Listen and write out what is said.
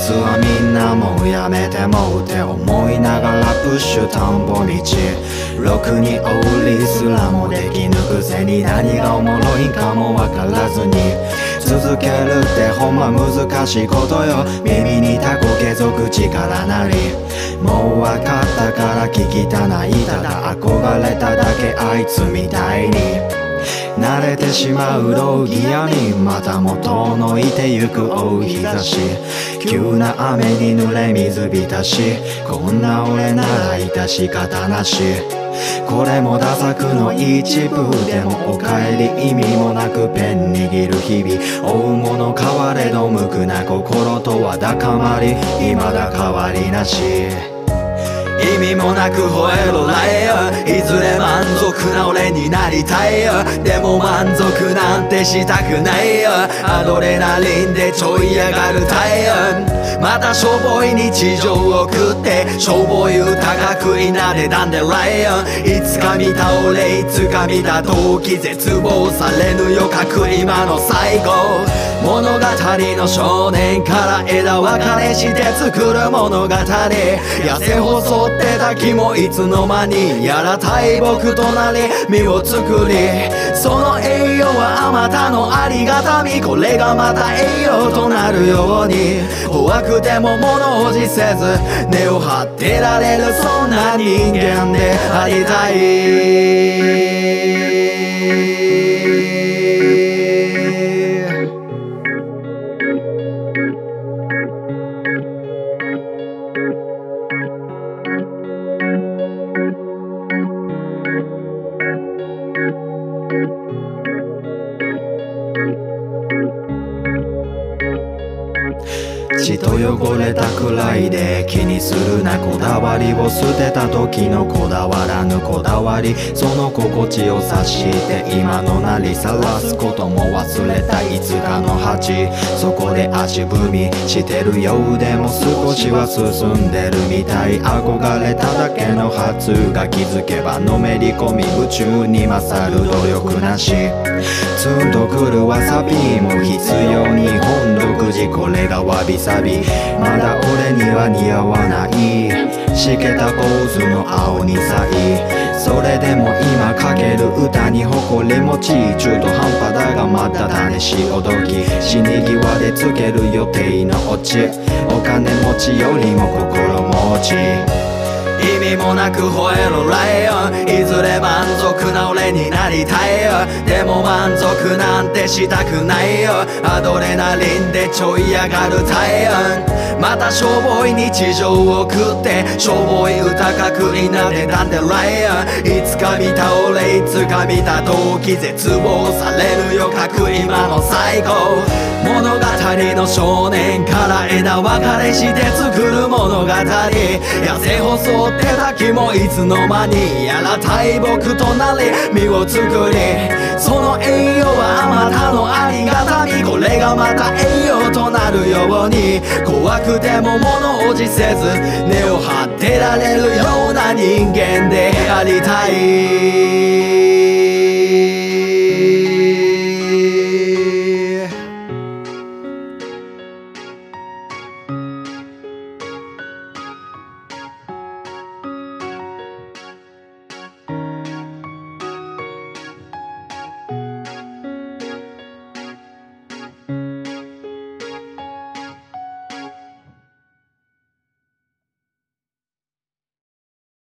つはみんなもうやめてもって思いながらプッシュ田んぼ道ろくにオーリーすらもできぬくせに何がおもろいかもわからずに。続けるってほんま難しいことよ。耳にタコ継続力なり。もう分かったから聞きたない。ただ憧れただけあいつみたいに。慣れてしまうローギアにまた元のいてゆく追う日差し。急な雨に濡れ水浸し。こんな俺なら致し方なし。これもダサくの一部でもお帰り意味もなくペン握る日々。追うもの変われど無垢な心とは高まり。未だ変わりなし。意味もなく吠えろライアいずれ足な俺になりたいよでも満足なんてしたくないよアドレナリンでちょい上がるタイヤまたしょぼい日常を送ってしょぼい歌が食いなでたんでライオン。いつか見た俺いつか見た時絶望されぬよ書く今の最後。物語の少年から枝分かれして作る物語。痩せ細ってた気もいつの間にやら大木となり身を作り。その栄またのありがたみこれがまた栄養となるように。怖くても物おじせず根を張ってられるそんな人間でありたい。血と汚れたくらいで気にするなこだわりを捨てた時のこだわらぬこだわりその心地を察して今のなりさらすことも忘れたい。つかの鉢そこで足踏みしてるようでも少しは進んでるみたい。憧れただけの初が気づけばのめり込み夢中に勝る努力なし。ツンとくるわさびも必要に本独自これがわびさびまだ俺には似合わない。しけた坊主の青に咲い。それでも今かける歌に誇り持ち中途半端だがまた種潮時死に際でつける予定のオチ。お金持ちよりも心持ち。もなく吠えるライオンいずれ満足な俺になりたいよ。でも満足なんてしたくないよ。アドレナリンでちょい上がる体温またしょぼい日常を送ってしょぼい歌かくいなでたんでライオン。いつか見た俺いつか見た時絶望されるよ書く今の最後物語の少年から枝分かれして作る物語痩せ細ってた気もいつの間にやら大木となり身を作りその栄養はあまたのありがたみこれがまた栄養となるように怖くても物おじせず根を張ってられるような人間でありたい。